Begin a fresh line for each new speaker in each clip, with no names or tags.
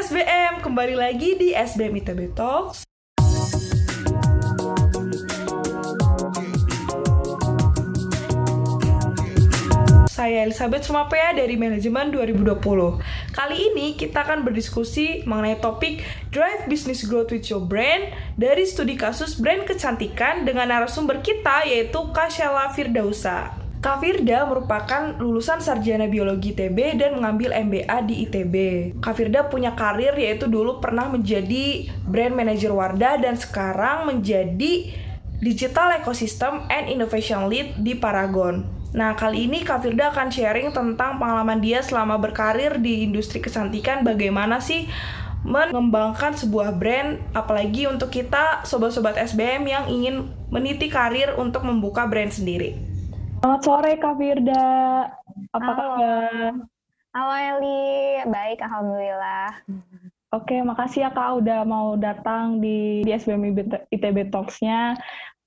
SBM, kembali lagi di SBM ITB Talks. Saya Elizabeth Sumapea dari Manajemen 2020. Kali ini kita akan berdiskusi mengenai topik Drive Business Growth with Your Brand dari studi kasus brand kecantikan dengan narasumber kita yaitu Kasyala Firdausa. Kak Firda merupakan lulusan sarjana biologi ITB dan mengambil MBA di ITB. Kak Firda punya karir yaitu dulu pernah menjadi brand manager Wardah dan sekarang menjadi Digital Ecosystem and Innovation Lead di Paragon. Nah, kali ini Kak akan sharing tentang pengalaman dia selama berkarir di industri kecantikan, bagaimana sih mengembangkan sebuah brand, apalagi untuk kita sobat-sobat SBM yang ingin meniti karir untuk membuka brand sendiri.
Selamat sore Kak Firda. Apa kabar?
Halo Eli, baik Alhamdulillah.
Oke, makasih ya Kak udah mau datang di, di SBM ITB Talks-nya.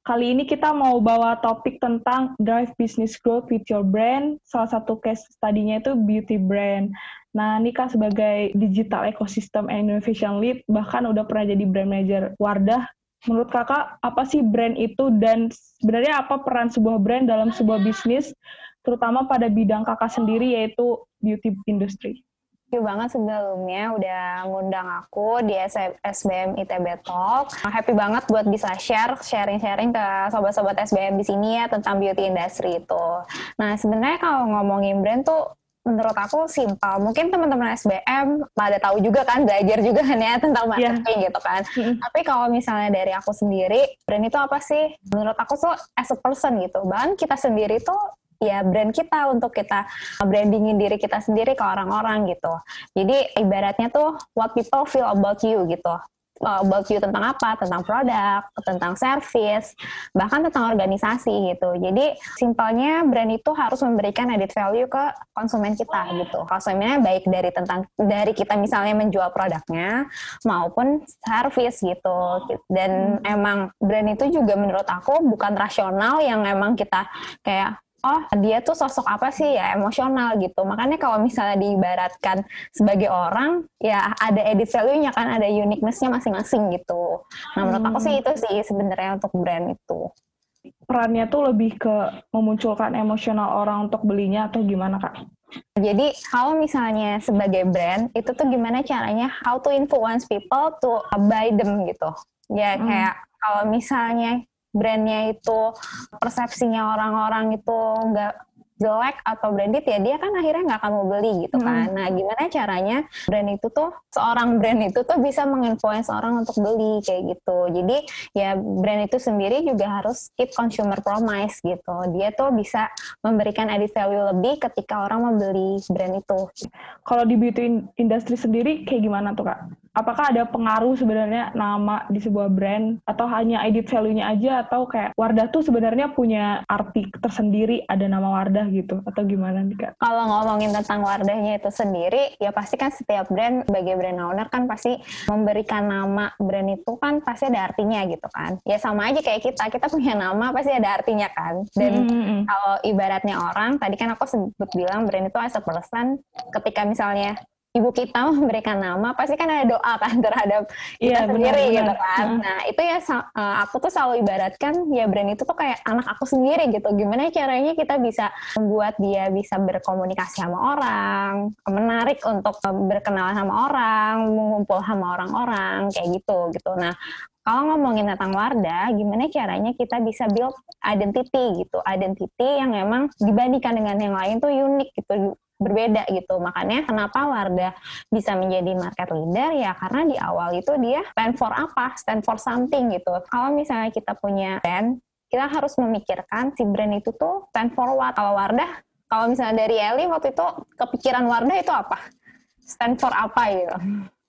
Kali ini kita mau bawa topik tentang Drive Business Growth with Your Brand. Salah satu case study-nya itu beauty brand. Nah, ini Kak sebagai Digital Ecosystem and Innovation Lead, bahkan udah pernah jadi brand manager Wardah menurut kakak apa sih brand itu dan sebenarnya apa peran sebuah brand dalam sebuah bisnis terutama pada bidang kakak sendiri yaitu beauty industry.
Thank you banget sebelumnya udah ngundang aku di SBM ITB Talk. Happy banget buat bisa share, sharing-sharing ke sobat-sobat SBM di sini ya tentang beauty industry itu. Nah sebenarnya kalau ngomongin brand tuh menurut aku simpel. Mungkin teman-teman SBM pada tahu juga kan, belajar juga kan ya tentang iya. marketing yeah. gitu kan. Mm-hmm. Tapi kalau misalnya dari aku sendiri, brand itu apa sih? Menurut aku tuh as a person gitu. Bahkan kita sendiri tuh ya brand kita untuk kita brandingin diri kita sendiri ke orang-orang gitu. Jadi ibaratnya tuh what people feel about you gitu about you tentang apa, tentang produk, tentang service, bahkan tentang organisasi gitu. Jadi simpelnya brand itu harus memberikan added value ke konsumen kita gitu. Konsumennya baik dari tentang dari kita misalnya menjual produknya maupun service gitu. Dan emang brand itu juga menurut aku bukan rasional yang emang kita kayak oh dia tuh sosok apa sih ya emosional gitu makanya kalau misalnya diibaratkan sebagai orang ya ada edit value-nya kan ada uniqueness-nya masing-masing gitu nah menurut aku sih hmm. itu sih sebenarnya untuk brand itu
perannya tuh lebih ke memunculkan emosional orang untuk belinya atau gimana kak?
Jadi kalau misalnya sebagai brand itu tuh gimana caranya how to influence people to buy them gitu. Ya hmm. kayak kalau misalnya brandnya itu persepsinya orang-orang itu nggak jelek atau branded ya dia kan akhirnya nggak akan mau beli gitu kan. Hmm. Nah gimana caranya brand itu tuh seorang brand itu tuh bisa menginfluence orang untuk beli kayak gitu. Jadi ya brand itu sendiri juga harus keep consumer promise gitu. Dia tuh bisa memberikan added value lebih ketika orang membeli brand itu.
Kalau di beauty industry sendiri kayak gimana tuh kak? Apakah ada pengaruh sebenarnya nama di sebuah brand atau hanya edit value-nya aja atau kayak Wardah tuh sebenarnya punya arti tersendiri ada nama Wardah gitu atau gimana nih Kak?
Kalau ngomongin tentang Wardahnya itu sendiri ya pasti kan setiap brand sebagai brand owner kan pasti memberikan nama brand itu kan pasti ada artinya gitu kan. Ya sama aja kayak kita, kita punya nama pasti ada artinya kan. Dan mm -hmm. kalau ibaratnya orang tadi kan aku sebut bilang brand itu as a person ketika misalnya ibu kita memberikan nama pasti kan ada doa kan terhadap kita yeah, sendiri benar, gitu kan. Nah itu ya eh, aku tuh selalu ibaratkan ya brand itu tuh kayak anak aku sendiri gitu. Gimana caranya kita bisa membuat dia bisa berkomunikasi sama orang, menarik untuk berkenalan sama orang, mengumpul sama orang-orang kayak gitu gitu. Nah kalau ngomongin tentang Wardah, gimana caranya kita bisa build identity gitu, identity yang emang dibandingkan dengan yang lain tuh unik gitu, berbeda gitu. Makanya kenapa Wardah bisa menjadi market leader ya karena di awal itu dia stand for apa? Stand for something gitu. Kalau misalnya kita punya brand, kita harus memikirkan si brand itu tuh stand for what. Kalau Wardah, kalau misalnya dari Eli waktu itu kepikiran Wardah itu apa? Stand for apa gitu?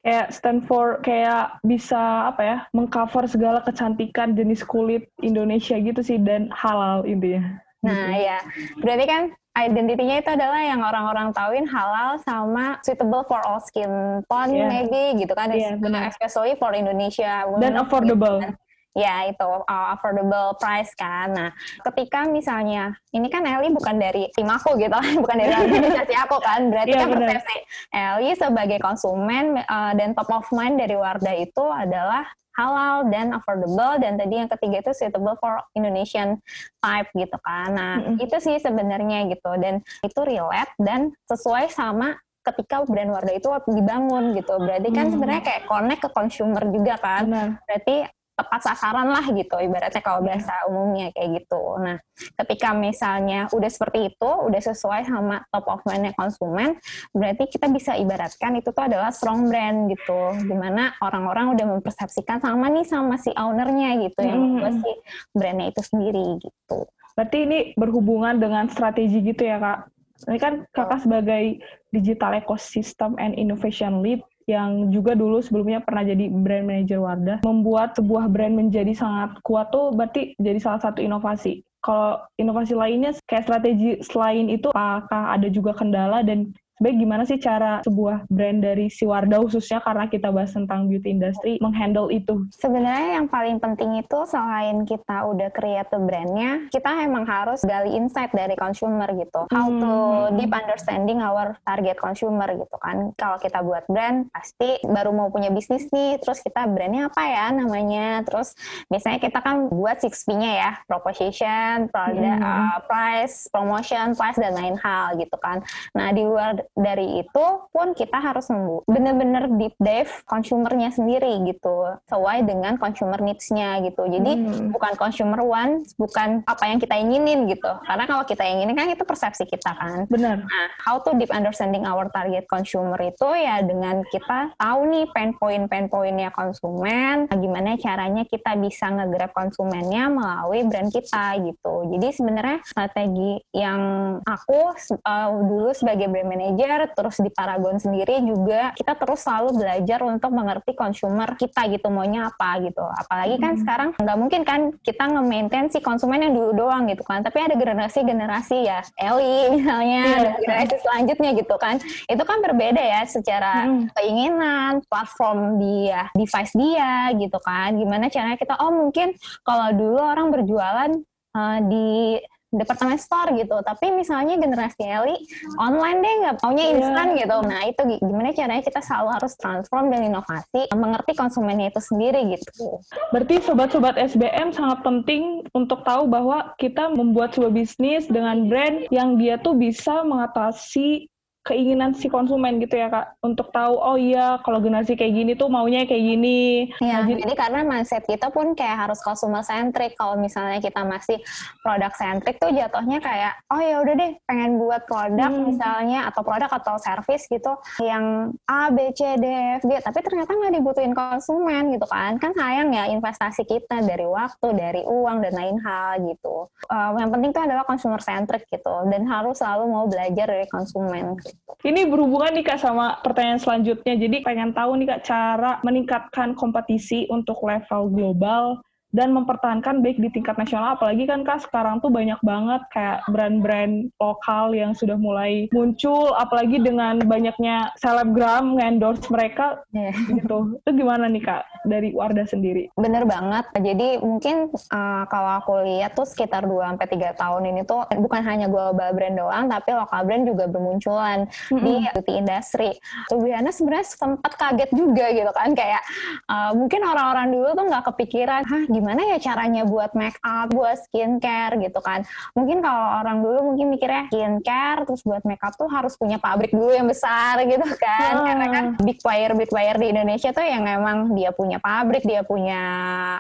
kayak stand for kayak bisa apa ya mengcover segala kecantikan jenis kulit Indonesia gitu sih dan halal intinya.
Nah ya berarti kan identitinya itu adalah yang orang-orang tahuin halal sama suitable for all skin tone yeah. maybe gitu kan, yeah, especially for Indonesia
dan affordable. Gitu kan.
Ya itu uh, affordable price kan. Nah, ketika misalnya ini kan Eli bukan dari tim aku gitu, bukan dari organisasi aku kan, berarti yeah, kan persepsi Eli sebagai konsumen uh, dan top of mind dari Wardah itu adalah halal dan affordable dan tadi yang ketiga itu suitable for Indonesian type gitu kan. Nah, mm -hmm. itu sih sebenarnya gitu dan itu relate dan sesuai sama ketika brand Wardah itu dibangun gitu. Berarti kan hmm. sebenarnya kayak connect ke consumer juga kan. Benar. Berarti tepat sasaran lah gitu ibaratnya kalau iya. bahasa umumnya kayak gitu. Nah, ketika misalnya udah seperti itu, udah sesuai sama top of mind konsumen, berarti kita bisa ibaratkan itu tuh adalah strong brand gitu. Di mana orang-orang udah mempersepsikan sama nih sama si ownernya gitu yang hmm. membuat si brandnya itu sendiri gitu.
Berarti ini berhubungan dengan strategi gitu ya kak? Ini kan kakak sebagai digital ecosystem and innovation lead yang juga dulu sebelumnya pernah jadi brand manager Wardah, membuat sebuah brand menjadi sangat kuat tuh berarti jadi salah satu inovasi. Kalau inovasi lainnya kayak strategi selain itu apakah ada juga kendala dan sebenarnya gimana sih cara sebuah brand dari si Wardah khususnya karena kita bahas tentang beauty industry menghandle itu?
Sebenarnya yang paling penting itu selain kita udah create brandnya, kita emang harus gali insight dari consumer gitu. How to hmm. deep understanding our target consumer gitu kan. Kalau kita buat brand, pasti baru mau punya bisnis nih, terus kita brandnya apa ya namanya, terus biasanya kita kan buat 6P-nya ya, proposition, product, hmm. uh, price, promotion, price, dan lain hal gitu kan. Nah di luar dari itu pun kita harus bener-bener deep dive consumernya sendiri gitu. Sesuai dengan consumer needs-nya gitu. Jadi hmm. bukan consumer one bukan apa yang kita inginin gitu. Karena kalau kita inginin kan itu persepsi kita kan.
Benar
nah how to deep understanding our target consumer itu ya dengan kita tahu nih pain point pain pointnya konsumen gimana caranya kita bisa ngegrab konsumennya melalui brand kita gitu. Jadi sebenarnya strategi yang aku uh, dulu sebagai brand manager belajar terus di Paragon sendiri juga kita terus selalu belajar untuk mengerti consumer kita gitu maunya apa gitu apalagi kan hmm. sekarang nggak mungkin kan kita nge-maintain si konsumen yang dulu doang gitu kan tapi ada generasi-generasi ya Eli misalnya yeah. generasi selanjutnya gitu kan itu kan berbeda ya secara hmm. keinginan platform dia device dia gitu kan gimana caranya kita oh mungkin kalau dulu orang berjualan uh, di departemen store gitu tapi misalnya generasi Eli online deh nggak maunya iya. instan yeah. gitu nah itu gimana caranya kita selalu harus transform dan inovasi mengerti konsumennya itu sendiri gitu
berarti sobat-sobat SBM sangat penting untuk tahu bahwa kita membuat sebuah bisnis dengan brand yang dia tuh bisa mengatasi keinginan si konsumen gitu ya kak untuk tahu oh iya kalau generasi kayak gini tuh maunya kayak gini.
Iya. Nah, jadi, jadi karena mindset kita pun kayak harus consumer centric. Kalau misalnya kita masih produk centric tuh jatuhnya kayak oh ya udah deh pengen buat produk hmm. misalnya atau produk atau service gitu yang A B C D F G tapi ternyata nggak dibutuhin konsumen gitu kan kan sayang ya investasi kita dari waktu dari uang dan lain hal gitu. Uh, yang penting tuh adalah consumer centric gitu dan harus selalu mau belajar dari konsumen.
Ini berhubungan nih Kak sama pertanyaan selanjutnya. Jadi pengen tahu nih Kak cara meningkatkan kompetisi untuk level global dan mempertahankan baik di tingkat nasional apalagi kan kak sekarang tuh banyak banget kayak brand-brand lokal yang sudah mulai muncul apalagi dengan banyaknya selebgram endorse mereka yeah. gitu itu gimana nih kak dari Wardah sendiri
bener banget jadi mungkin uh, kalau aku lihat tuh sekitar 2 sampai tiga tahun ini tuh bukan hanya global brand doang tapi lokal brand juga bermunculan mm-hmm. di beauty industry tuh Biana sebenarnya sempat kaget juga gitu kan kayak uh, mungkin orang-orang dulu tuh nggak kepikiran hah gimana gimana ya caranya buat make up, buat skincare gitu kan. Mungkin kalau orang dulu mungkin mikirnya skincare terus buat make up tuh harus punya pabrik dulu yang besar gitu kan. Oh. Karena kan big player big player di Indonesia tuh yang emang dia punya pabrik, dia punya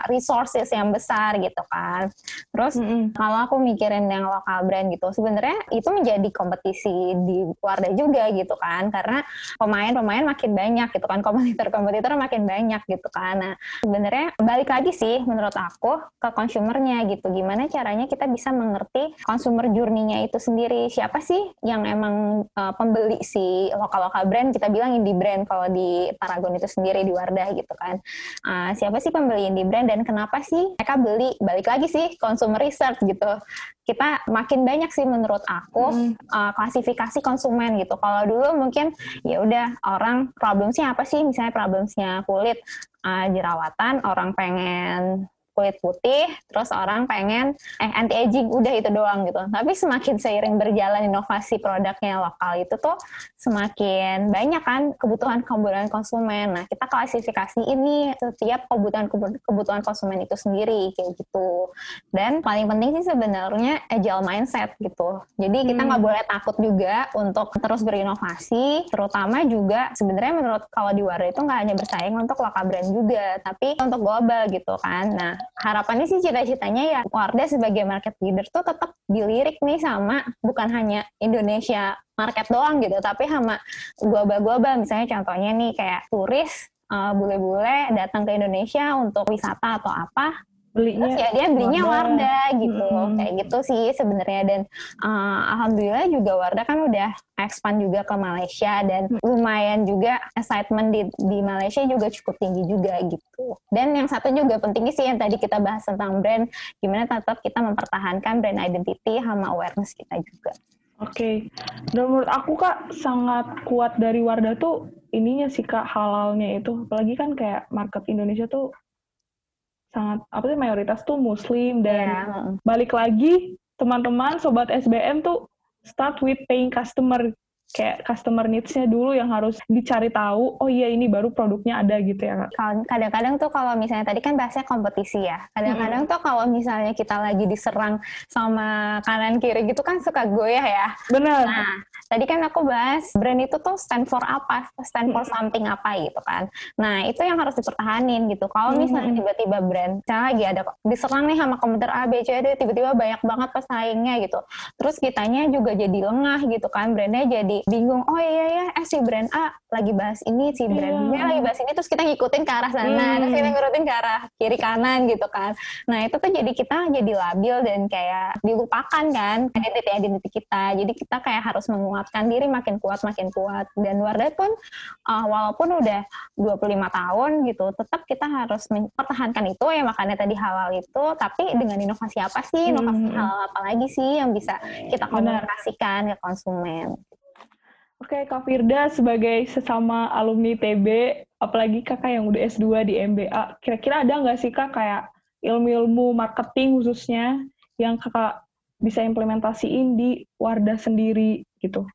resources yang besar gitu kan. Terus mm -hmm. kalau aku mikirin yang lokal brand gitu, sebenarnya itu menjadi kompetisi di Wardah juga gitu kan. Karena pemain-pemain makin banyak gitu kan, kompetitor-kompetitor makin banyak gitu kan. Nah, sebenarnya balik lagi sih menurut menurut aku ke konsumernya gitu. Gimana caranya kita bisa mengerti consumer journey-nya itu sendiri. Siapa sih yang emang uh, pembeli si lokal-lokal brand? Kita bilang indie brand kalau di Paragon itu sendiri di Wardah gitu kan. Uh, siapa sih pembeli indie brand dan kenapa sih mereka beli? Balik lagi sih consumer research gitu kita makin banyak sih menurut aku hmm. uh, klasifikasi konsumen gitu. Kalau dulu mungkin ya udah orang problemsnya apa sih? Misalnya problemsnya kulit uh, jerawatan, orang pengen kulit putih, terus orang pengen eh anti aging udah itu doang gitu. Tapi semakin seiring berjalan inovasi produknya lokal itu tuh semakin banyak kan kebutuhan-kebutuhan konsumen. Nah, kita klasifikasi ini setiap kebutuhan kebutuhan konsumen itu sendiri kayak gitu. Dan paling penting sih sebenarnya agile mindset gitu. Jadi kita nggak hmm. boleh takut juga untuk terus berinovasi, terutama juga sebenarnya menurut kalau di Wardah itu nggak hanya bersaing untuk lokal brand juga, tapi untuk global gitu kan. Nah, harapannya sih cita-citanya ya Wardah sebagai market leader tuh tetap dilirik nih sama bukan hanya Indonesia market doang gitu, tapi sama global-global. Misalnya contohnya nih kayak turis uh, bule-bule datang ke Indonesia untuk wisata atau apa, belinya Terus ya dia belinya Wardah, Wardah gitu hmm. kayak gitu sih sebenarnya. Dan uh, alhamdulillah juga Wardah kan udah expand juga ke Malaysia dan lumayan juga excitement di di Malaysia juga cukup tinggi juga gitu. Dan yang satu juga penting sih yang tadi kita bahas tentang brand gimana tetap kita mempertahankan brand identity sama awareness kita juga.
Oke, okay. dan menurut aku kak sangat kuat dari Wardah tuh ininya sih kak halalnya itu, apalagi kan kayak market Indonesia tuh sangat apa sih mayoritas tuh muslim dan yeah. balik lagi teman-teman sobat SBM tuh start with paying customer. Kayak customer needs-nya dulu yang harus dicari tahu oh iya ini baru produknya ada gitu ya
kadang-kadang tuh kalau misalnya tadi kan bahasnya kompetisi ya. Kadang-kadang hmm. tuh kalau misalnya kita lagi diserang sama kanan kiri gitu kan suka goyah ya.
Benar.
Nah tadi kan aku bahas brand itu tuh stand for apa stand for something apa gitu kan. Nah itu yang harus dipertahanin gitu. Kalau misalnya tiba-tiba brand misalnya lagi ada diserang nih sama komputer A B C D tiba-tiba banyak banget pesaingnya gitu. Terus kitanya juga jadi lengah gitu kan brandnya jadi bingung oh iya ya eh si brand A lagi bahas ini si brand B yeah. lagi bahas ini terus kita ngikutin ke arah sana hmm. terus kita ngikutin ke arah kiri kanan gitu kan. Nah itu tuh jadi kita jadi labil dan kayak dilupakan kan identity identity kita. Jadi kita kayak harus menguatkan diri makin kuat makin kuat. Dan Wardah pun uh, walaupun udah 25 tahun gitu tetap kita harus mempertahankan itu ya makanya tadi halal itu. Tapi dengan inovasi apa sih? Inovasi hmm. halal apa lagi sih yang bisa kita komunikasikan ke konsumen?
Oke, Kak Firda sebagai sesama alumni TB, apalagi kakak yang udah S2 di MBA, kira-kira ada nggak sih kak kayak ilmu-ilmu marketing khususnya yang kakak bisa implementasiin di Wardah sendiri gitu?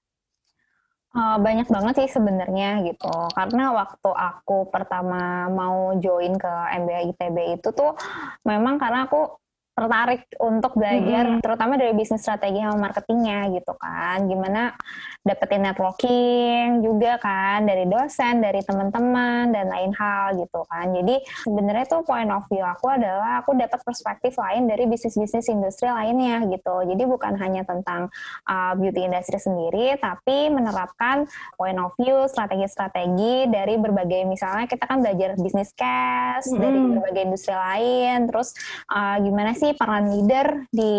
Uh, banyak banget sih sebenarnya gitu karena waktu aku pertama mau join ke MBA ITB itu tuh memang karena aku tertarik untuk belajar hmm. terutama dari bisnis strategi sama marketingnya gitu kan gimana dapetin networking juga kan dari dosen, dari teman-teman dan lain hal gitu kan. Jadi sebenarnya tuh point of view aku adalah aku dapat perspektif lain dari bisnis-bisnis industri lainnya gitu. Jadi bukan hanya tentang uh, beauty industry sendiri, tapi menerapkan point of view strategi-strategi dari berbagai misalnya kita kan belajar bisnis case mm -hmm. dari berbagai industri lain, terus uh, gimana sih peran leader di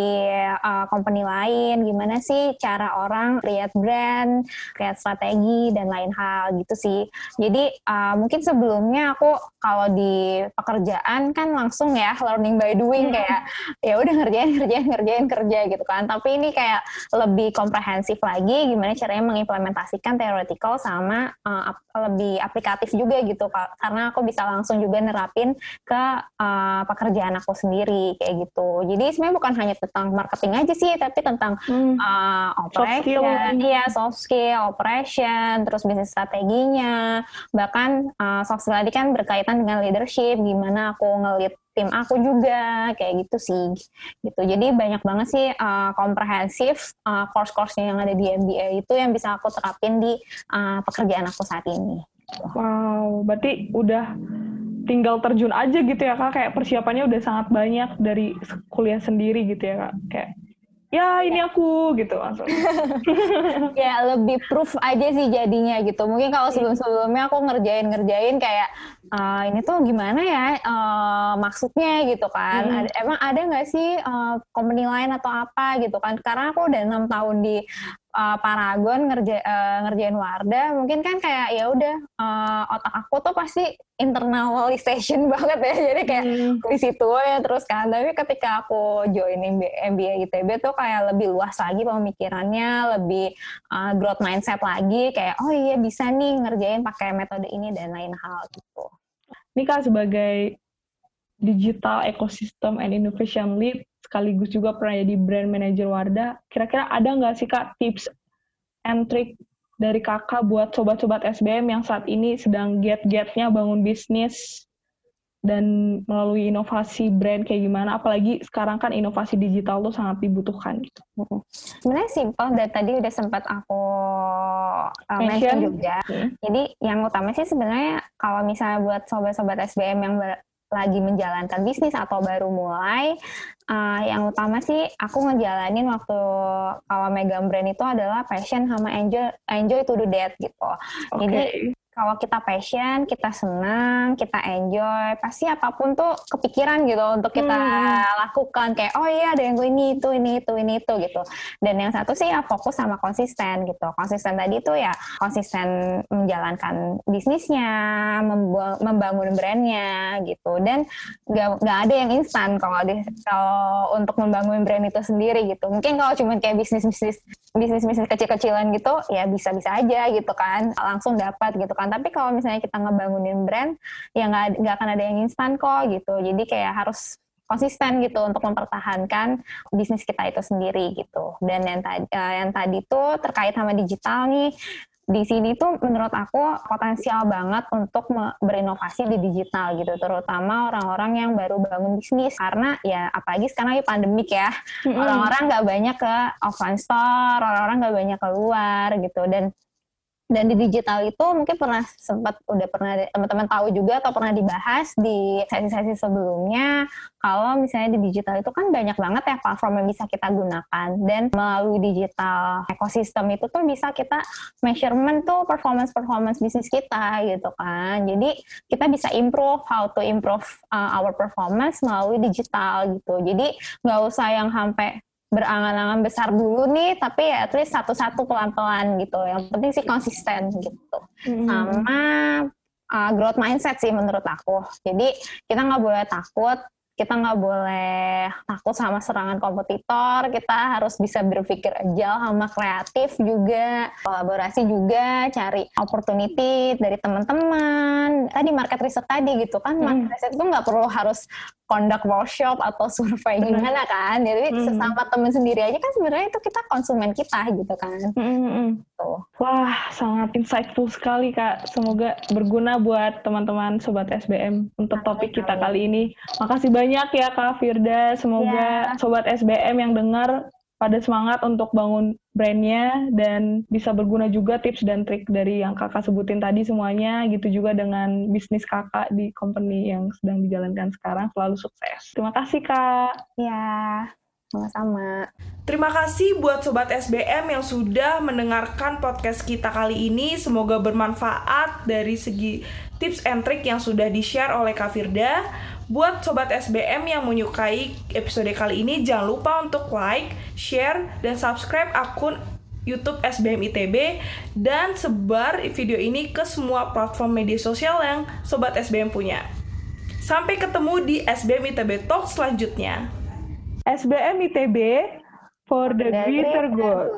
uh, company lain, gimana sih cara orang create brand kreat strategi dan lain hal gitu sih. Jadi uh, mungkin sebelumnya aku kalau di pekerjaan kan langsung ya learning by doing hmm. kayak ya udah ngerjain ngerjain ngerjain kerja gitu kan. Tapi ini kayak lebih komprehensif lagi gimana caranya mengimplementasikan theoretical sama uh, lebih aplikatif juga gitu karena aku bisa langsung juga nerapin ke uh, pekerjaan aku sendiri kayak gitu. Jadi sebenarnya bukan hanya tentang marketing aja sih, tapi tentang hmm. uh, operation, iya soft skill, operation, terus bisnis strateginya, bahkan uh, soft skill tadi kan berkaitan dengan leadership, gimana aku ngelit tim aku juga kayak gitu sih. Gitu. Jadi banyak banget sih uh, komprehensif uh, course-course yang ada di MBA itu yang bisa aku terapin di uh, pekerjaan aku saat ini.
Wow berarti udah tinggal terjun aja gitu ya kak. Kayak persiapannya udah sangat banyak dari kuliah sendiri gitu ya kak. Kayak ya ini aku gitu langsung.
Ya lebih proof aja sih jadinya gitu. Mungkin kalau iya. sebelum sebelumnya aku ngerjain ngerjain kayak uh, ini tuh gimana ya uh, maksudnya? gitu kan. Hmm. ada, emang ada nggak sih uh, company lain atau apa gitu kan. Karena aku udah enam tahun di uh, Paragon ngerja, uh, ngerjain Wardah mungkin kan kayak ya udah uh, otak aku tuh pasti internalization banget ya. Jadi kayak hmm. di situ ya terus kan. Tapi ketika aku join MBA ITB tuh kayak lebih luas lagi pemikirannya lebih uh, growth mindset lagi. Kayak oh iya bisa nih ngerjain pakai metode ini dan lain hal gitu.
Ini kak sebagai Digital Ecosystem and Innovation Lead, sekaligus juga pernah jadi Brand Manager Wardah. Kira-kira ada nggak sih Kak tips and trick dari kakak buat sobat-sobat SBM yang saat ini sedang get-getnya bangun bisnis dan melalui inovasi brand kayak gimana apalagi sekarang kan inovasi digital tuh sangat dibutuhkan gitu.
Sebenarnya simpel dari tadi udah sempat aku uh, mention juga. Hmm. Jadi yang utama sih sebenarnya kalau misalnya buat sobat-sobat SBM yang lagi menjalankan bisnis atau baru mulai, uh, yang utama sih aku ngejalanin waktu kalau megang brand itu adalah passion sama enjoy enjoy to do that gitu. Okay. Jadi kalau kita passion, kita senang, kita enjoy, pasti apa pun tuh kepikiran gitu untuk kita hmm. lakukan kayak oh iya ada yang ini itu ini itu ini itu gitu. Dan yang satu sih ya fokus sama konsisten gitu. Konsisten tadi tuh ya konsisten menjalankan bisnisnya, membangun brandnya gitu. Dan gak, gak ada yang instan kalau di kalau untuk membangun brand itu sendiri gitu. Mungkin kalau cuma kayak bisnis bisnis bisnis bisnis kecil-kecilan gitu ya bisa-bisa aja gitu kan langsung dapat gitu kan tapi kalau misalnya kita ngebangunin brand ya nggak nggak akan ada yang instan kok gitu. Jadi kayak harus konsisten gitu untuk mempertahankan bisnis kita itu sendiri gitu. Dan yang tadi uh, yang tadi tuh terkait sama digital nih di sini tuh menurut aku potensial banget untuk berinovasi di digital gitu, terutama orang-orang yang baru bangun bisnis. Karena ya apalagi sekarang lagi pandemik ya, orang-orang nggak banyak ke offline store, orang-orang nggak banyak keluar gitu. Dan dan di digital itu mungkin pernah sempat udah pernah teman-teman tahu juga atau pernah dibahas di sesi-sesi sebelumnya kalau misalnya di digital itu kan banyak banget ya platform yang bisa kita gunakan. Dan melalui digital ekosistem itu tuh bisa kita measurement tuh performance performance bisnis kita gitu kan. Jadi kita bisa improve how to improve uh, our performance melalui digital gitu. Jadi nggak usah yang sampai berangan-angan besar dulu nih, tapi ya at least satu-satu pelan-pelan gitu. Yang penting sih konsisten gitu. Hmm. Sama uh, growth mindset sih menurut aku. Jadi kita nggak boleh takut kita nggak boleh takut sama serangan kompetitor, kita harus bisa berpikir agile sama kreatif juga, kolaborasi juga, cari opportunity dari teman-teman. Tadi market research tadi gitu kan, hmm. market research itu nggak perlu harus conduct workshop atau survei gimana kan jadi hmm. sesama teman sendiri aja kan sebenarnya itu kita konsumen kita gitu kan hmm.
Wah sangat insightful sekali kak semoga berguna buat teman-teman sobat SBM untuk topik kita kali ini makasih banyak ya kak Firda semoga ya. sobat SBM yang dengar pada semangat untuk bangun brandnya dan bisa berguna juga tips dan trik dari yang kakak sebutin tadi semuanya gitu juga dengan bisnis kakak di company yang sedang dijalankan sekarang selalu sukses. Terima kasih kak.
Ya, sama-sama.
Terima kasih buat sobat SBM yang sudah mendengarkan podcast kita kali ini. Semoga bermanfaat dari segi tips and trik yang sudah di-share oleh Kak Firda. Buat sobat SBM yang menyukai episode kali ini, jangan lupa untuk like, share, dan subscribe akun YouTube SBM ITB dan sebar video ini ke semua platform media sosial yang sobat SBM punya. Sampai ketemu di SBM ITB Talk selanjutnya.
SBM ITB for the greater good.